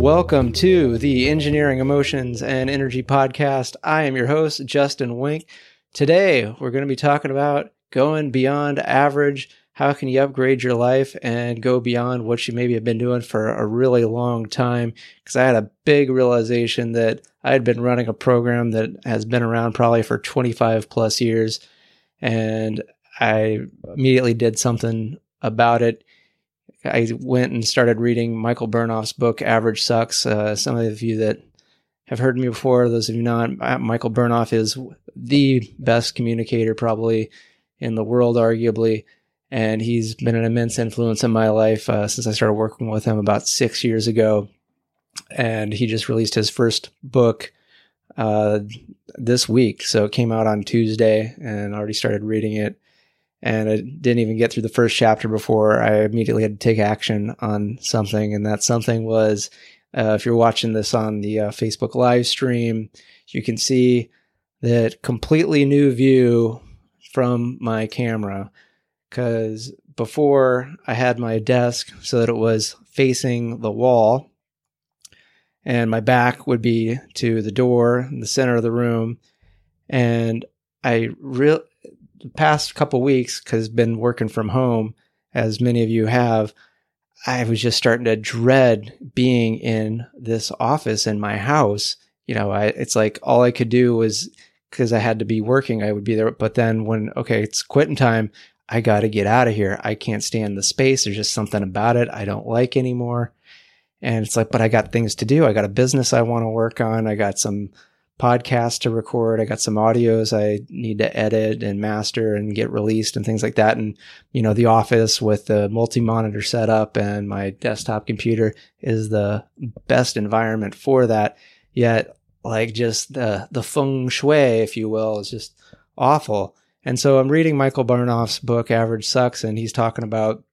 Welcome to the Engineering Emotions and Energy Podcast. I am your host, Justin Wenck. Today, we're going to be talking about going beyond average. How can you upgrade your life and go beyond what you maybe have been doing for a really long time? Because I had a big realization that I had been running a program that has been around probably for 25 plus years. And I immediately did something about it. I went and started reading Michael Bernoff's book, Average Sucks. Uh, some of you that have heard me before, those of you not, uh, Michael Bernoff is the best communicator probably in the world, arguably. And he's been an immense influence in my life uh, since I started working with him about six years ago. And he just released his first book uh, this week. So it came out on Tuesday and I already started reading it and I didn't even get through the first chapter before I immediately had to take action on something. And that something was, uh, if you're watching this on the uh, Facebook live stream, you can see that completely new view from my camera. Because before I had my desk so that it was facing the wall, and my back would be to the door in the center of the room. And I real the past couple weeks, because been working from home, as many of you have, I was just starting to dread being in this office in my house. You know, I, it's like all I could do was because I had to be working, I would be there. But then when, okay, it's quitting time, I got to get out of here. I can't stand the space. There's just something about it I don't like anymore. And it's like, but I got things to do. I got a business I want to work on. I got some podcast to record. I got some audios I need to edit and master and get released and things like that. And, you know, the office with the multi monitor setup and my desktop computer is the best environment for that. Yet, like, just the, the feng shui, if you will, is just awful. And so I'm reading Michael Bernoff's book, Average Sucks, and he's talking about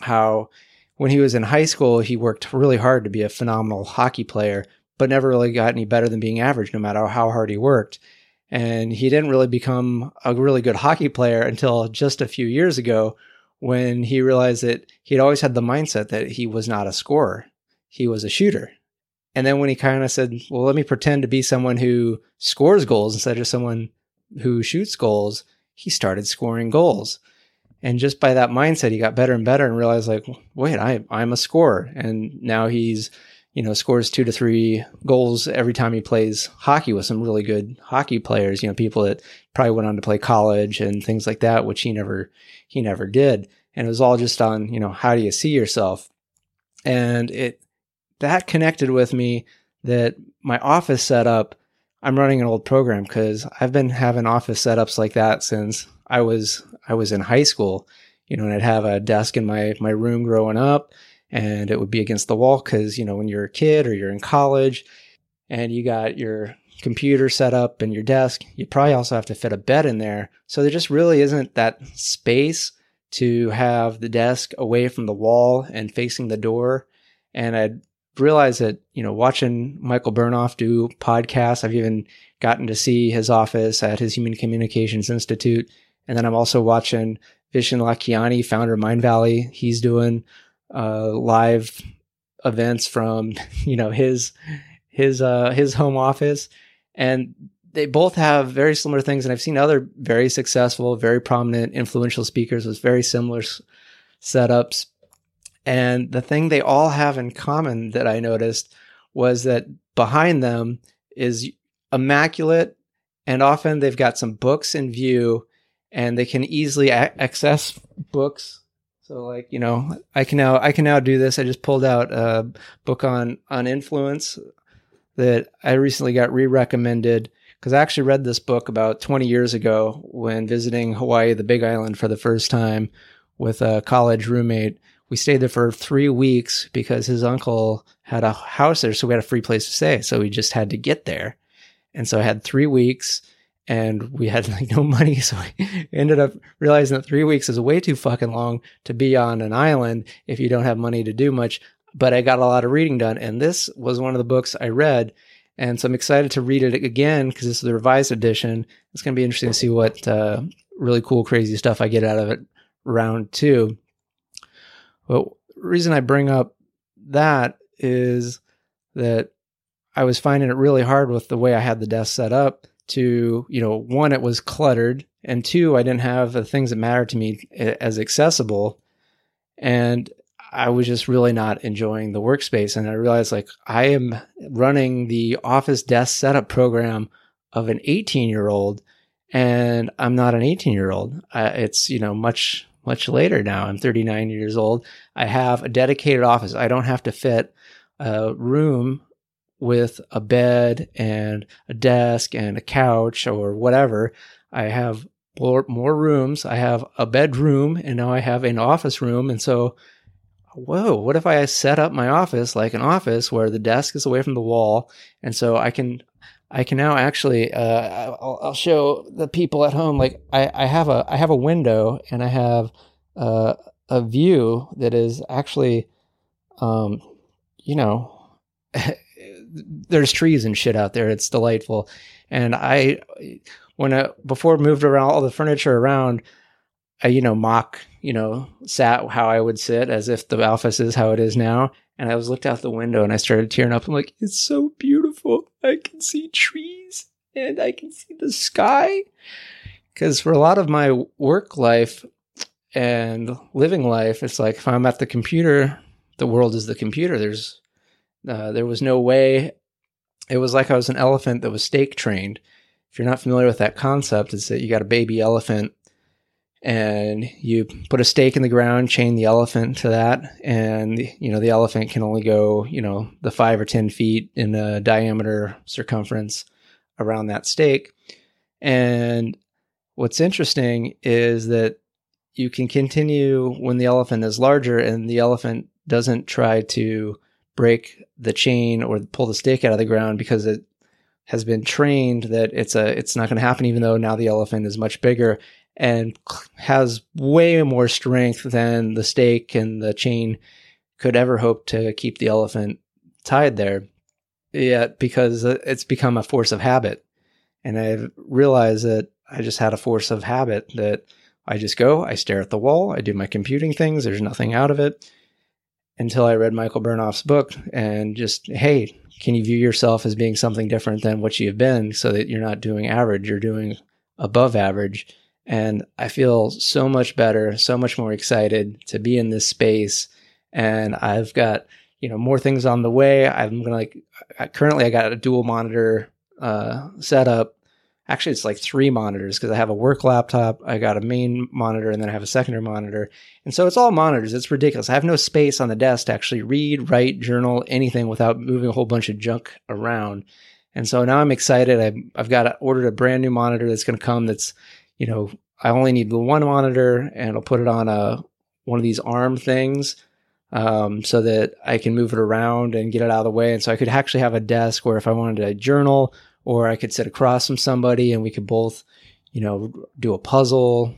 how when he was in high school, he worked really hard to be a phenomenal hockey player, but never really got any better than being average, no matter how hard he worked. And he didn't really become a really good hockey player until just a few years ago when he realized that he'd always had the mindset that he was not a scorer, he was a shooter. And then when he kind of said, well, let me pretend to be someone who scores goals instead of someone who shoots goals, he started scoring goals. And just by that mindset, he got better and better and realized like, wait, I, I'm a scorer. And now he's you know, scores two to three goals every time he plays hockey with some really good hockey players, you know, people that probably went on to play college and things like that, which he never, he never did. And it was all just on, you know, how do you see yourself? And it, that connected with me that my office setup, I'm running an old program because I've been having office setups like that since I was, I was in high school, you know, and I'd have a desk in my, my room growing up and it would be against the wall because you know when you're a kid or you're in college and you got your computer set up and your desk you probably also have to fit a bed in there. So there just really isn't that space to have the desk away from the wall and facing the door. And i realized that you know watching michael bernoff do podcasts i've even gotten to see his office at his human communications institute. And then i'm also watching vishen lakhiani founder of mindvalley he's doing uh, live events from you know his his uh, his home office, and they both have very similar things. And I've seen other very successful, very prominent, influential speakers with very similar s- setups. And the thing they all have in common that I noticed was that behind them is immaculate, and often they've got some books in view, and they can easily a- access books so like, you know, I can now I can now do this. I just pulled out a book on on influence that I recently got re-recommended because I actually read this book about 20 years ago when visiting Hawaii, the Big Island, for the first time with a college roommate. We stayed there for three weeks because his uncle had a house there, so we had a free place to stay. So we just had to get there, and so I had three weeks and we had like no money. So we ended up realizing that three weeks is way too fucking long to be on an island if you don't have money to do much. But I got a lot of reading done. And this was one of the books I read. And so I'm excited to read it again because this is the revised edition. It's going to be interesting to see what uh, really cool, crazy stuff I get out of it round two. But reason I bring up that is that I was finding it really hard with the way I had the desk set up to, you know, one, it was cluttered, and two, I didn't have the things that mattered to me as accessible. And I was just really not enjoying the workspace. And I realized like I am running the office desk setup program of an 18 year old and I'm not an 18 year old. Uh, it's, you know, much, much later now. I'm 39 years old. I have a dedicated office. I don't have to fit a room with a bed and a desk and a couch or whatever. I have more, more rooms. I have a bedroom and now I have an office room. And so, whoa, what if I set up my office like an office where the desk is away from the wall? And so I can, I can now actually, uh, I'll, I'll, show the people at home, like I, I have a, I have a window and I have uh, a view that is actually, um, you know, there's trees and shit out there. It's delightful. And I, when I, before moved around all the furniture around, I, you know, mock, you know, sat how I would sit as if the office is how it is now. And I was looked out the window and I started tearing up. I'm like, it's so beautiful. I can see trees and I can see the sky. Because for a lot of my work life and living life, it's like if I'm at the computer, the world is the computer. There's uh, there was no way. It was like I was an elephant that was stake trained. If you're not familiar with that concept, it's that you got a baby elephant and you put a stake in the ground, chain the elephant to that, and you know the elephant can only go you know the five or ten feet in a diameter circumference around that stake. And what's interesting is that you can continue when the elephant is larger and the elephant doesn't try to break the chain or pull the stake out of the ground because it has been trained that it's a it's not going to happen even though now the elephant is much bigger and has way more strength than the stake and the chain could ever hope to keep the elephant tied there. Yet because uh, it's become a force of habit. And i've realized that i just had a force of habit that i just go i stare at the wall i do my computing things there's nothing out of it until I read Michael Bernoff's book and just, hey, can you view yourself as being something different than what you've been so that you're not doing average, you're doing above average. And I feel so much better, so much more excited to be in this space. And I've got, you know, more things on the way. I'm going to like, currently I got a dual monitor uh, setup actually it's like three monitors because I have a work laptop, I got a main monitor, and then I have a secondary monitor. And so it's all monitors. It's ridiculous. I have no space on the desk to actually read, write, journal, anything without moving a whole bunch of junk around. And so now I'm excited. I've, I've got ordered a brand new monitor that's going to come. That's, you know, I only need the one monitor, and I'll put it on a one of these arm things. Um, so that I can move it around and get it out of the way. And so I could actually have a desk where if I wanted to journal or I could sit across from somebody and we could both, you know, do a puzzle.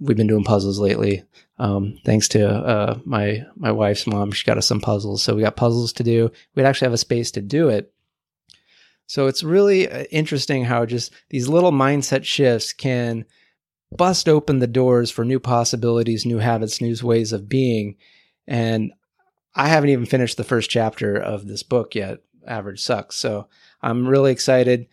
We've been doing puzzles lately. Um, thanks to uh, my my wife's mom, she got us some puzzles, so we got puzzles to do. We'd actually have a space to do it. So it's really uh, interesting how just these little mindset shifts can bust open the doors for new possibilities, new habits, new ways of being. And I haven't even finished the first chapter of this book yet. Average sucks. So I'm really excited.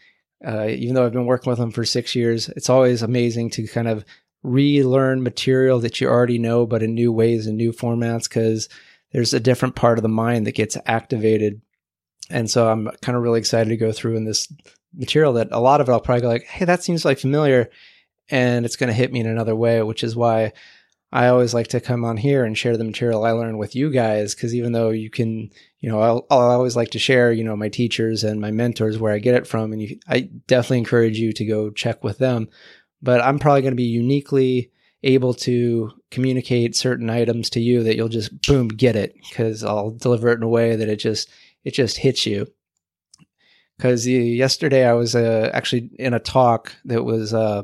Uh, even though I've been working with them for six years, it's always amazing to kind of relearn material that you already know, but in new ways and new formats, because there's a different part of the mind that gets activated. And so I'm kind of really excited to go through in this material that a lot of it I'll probably go like, hey, that seems like familiar. And it's going to hit me in another way, which is why I always like to come on here and share the material I learn with you guys. Cause even though you can, you know, I'll, I'll, always like to share, you know, my teachers and my mentors where I get it from. And you, I definitely encourage you to go check with them. But I'm probably going to be uniquely able to communicate certain items to you that you'll just boom get it because I'll deliver it in a way that it just it just hits you. Because yesterday I was uh, actually in a talk that was uh,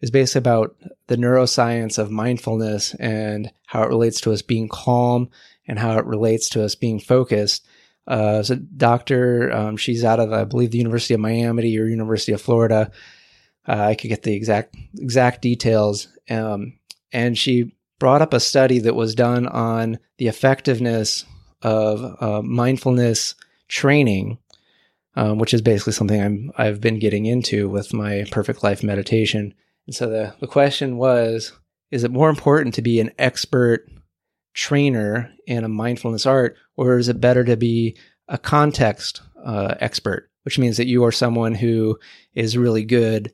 is basically about the neuroscience of mindfulness and how it relates to us being calm and how it relates to us being focused. Uh, so, doctor, um, she's out of, I believe, the University of Miami or University of Florida. Uh, I could get the exact exact details. Um, and she brought up a study that was done on the effectiveness of uh, mindfulness training, um, which is basically something I'm I've been getting into with my perfect life meditation. And so the the question was, is it more important to be an expert trainer in a mindfulness art, or is it better to be a context uh, expert, which means that you are someone who is really good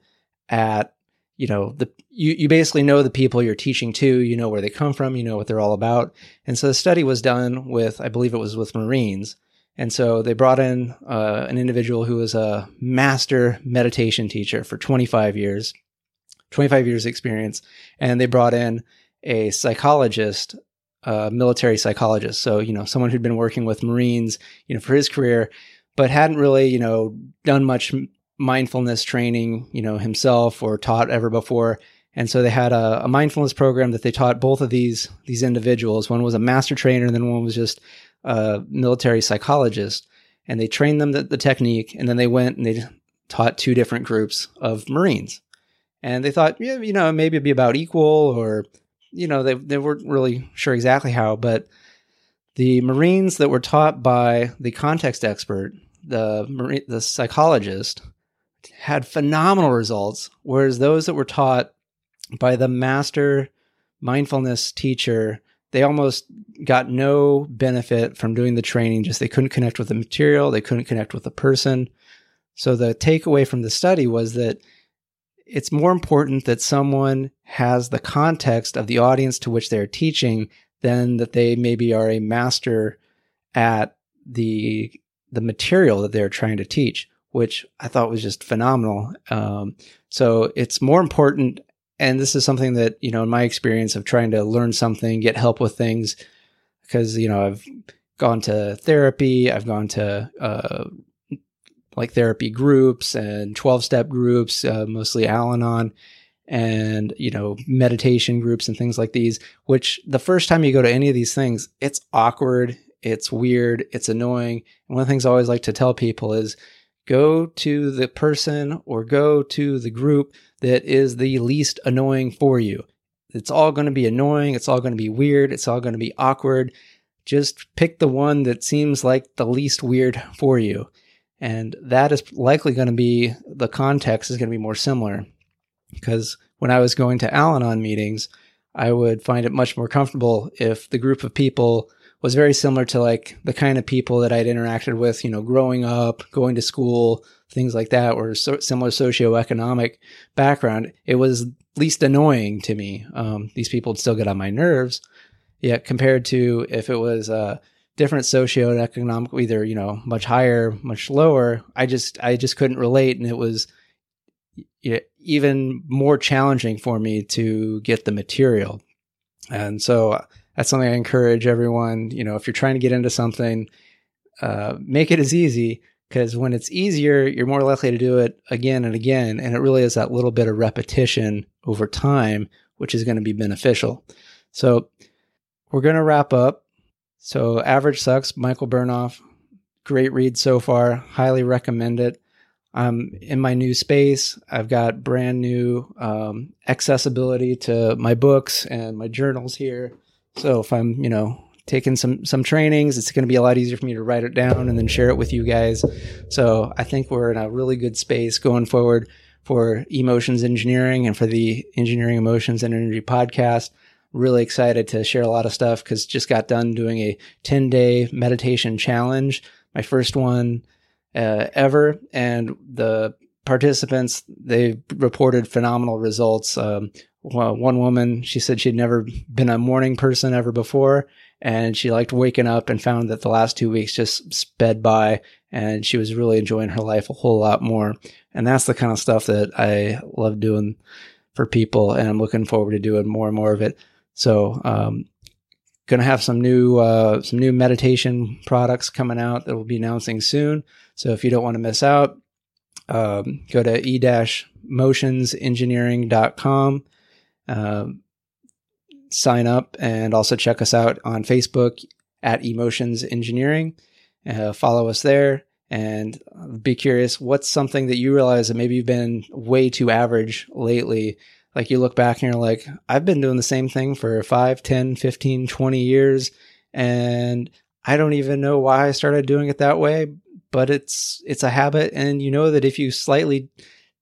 at you know the you, you basically know the people you're teaching to you know where they come from you know what they're all about. And so the study was done with i believe it was with marines. And so they brought in uh, an individual who was a master meditation teacher for 25 years 25 years experience. And they brought in a psychologist military psychologist so you know someone who'd been working with marines you know for his career but hadn't really you know done much mindfulness training, you know, himself or taught ever before. And so they had a, a, mindfulness program that they taught both of these these individuals. One was a master trainer, and then one was just a military psychologist. And they trained them the, the technique, and then they went and they taught two different groups of Marines. And they thought, yeah, you know, maybe it'd be about equal, or you know, they they weren't really sure exactly how, but the Marines that were taught by the context expert, the the psychologist, had phenomenal results, whereas those that were taught by the master mindfulness teacher, they almost got no benefit from doing the training. Just they couldn't connect with the material, they couldn't connect with the person. So the takeaway from the study was that it's more important that someone has the context of the audience to which they're teaching than that they maybe are a master at the the material that they're trying to teach which I thought was just phenomenal. Um, so it's more important. And this is something that, you know, in my experience of trying to learn something, get help with things, because, you know, I've gone to therapy, I've gone to, uh, like therapy groups and 12 step groups, uh, mostly Al Anon and, you know, meditation groups and things like these, which the first time you go to any of these things, it's awkward. It's weird. It's annoying. And one of the things I always like to tell people is, go to the person or go to the group that is the least annoying for you. It's all going to be annoying. It's all going to be weird. It's all going to be awkward. Just pick the one that seems like the least weird for you. And that is likely going to be the context is going to be more similar. Because when I was going to Al Anon meetings, I would find it much more comfortable if the group of people was very similar to like the kind of people that I'd interacted with, you know, growing up, going to school, things like that, or so, similar socioeconomic background. It was least annoying to me. Um, these people would still get on my nerves. Yet compared to if it was a different socioeconomic, either you know much higher, much lower, I just I just couldn't relate, and it was even more challenging for me to get the material. And so that's something I encourage everyone. You know, if you're trying to get into something, uh, make it as easy because when it's easier, you're more likely to do it again and again. And it really is that little bit of repetition over time, which is going to be beneficial. So we're going to wrap up. So, Average Sucks, Michael Bernoff, great read so far. Highly recommend it. I'm in my new space. I've got brand new um, accessibility to my books and my journals here. So if I'm, you know, taking some some trainings, it's going to be a lot easier for me to write it down and then share it with you guys. So I think we're in a really good space going forward for emotions engineering and for the engineering emotions and energy podcast. Really excited to share a lot of stuff because just got done doing a 10 day meditation challenge, my first one uh, ever, and the participants they reported phenomenal results. Um, well, one woman, she said she'd never been a morning person ever before. And she liked waking up and found that the last two weeks just sped by and she was really enjoying her life a whole lot more. And that's the kind of stuff that I love doing for people. And I'm looking forward to doing more and more of it. So, um, going to have some new, uh, some new meditation products coming out that we'll be announcing soon. So if you don't want to miss out, um, go to e-motionsengineering.com um, sign up and also check us out on Facebook at Emotions Engineering. Uh, follow us there and be curious what's something that you realize that maybe you've been way too average lately. Like you look back and you're like, I've been doing the same thing for 5, 10, 15, 20 years. And I don't even know why I started doing it that way. but it's it's a habit and you know that if you slightly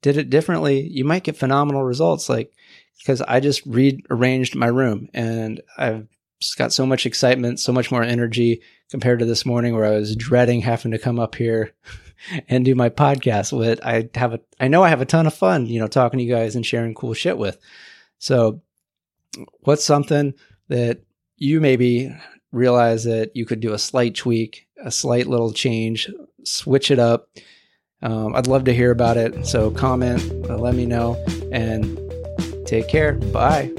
did it differently, you might get phenomenal results like because I just rearranged my room and I've just got so much excitement, so much more energy compared to this morning where I was dreading having to come up here and do my podcast with. I have a, I know I have a ton of fun, you know, talking to you guys and sharing cool shit with. So, what's something that you maybe realize that you could do a slight tweak, a slight little change, switch it up? Um, I'd love to hear about it. So, comment, uh, let me know, and take care. Bye.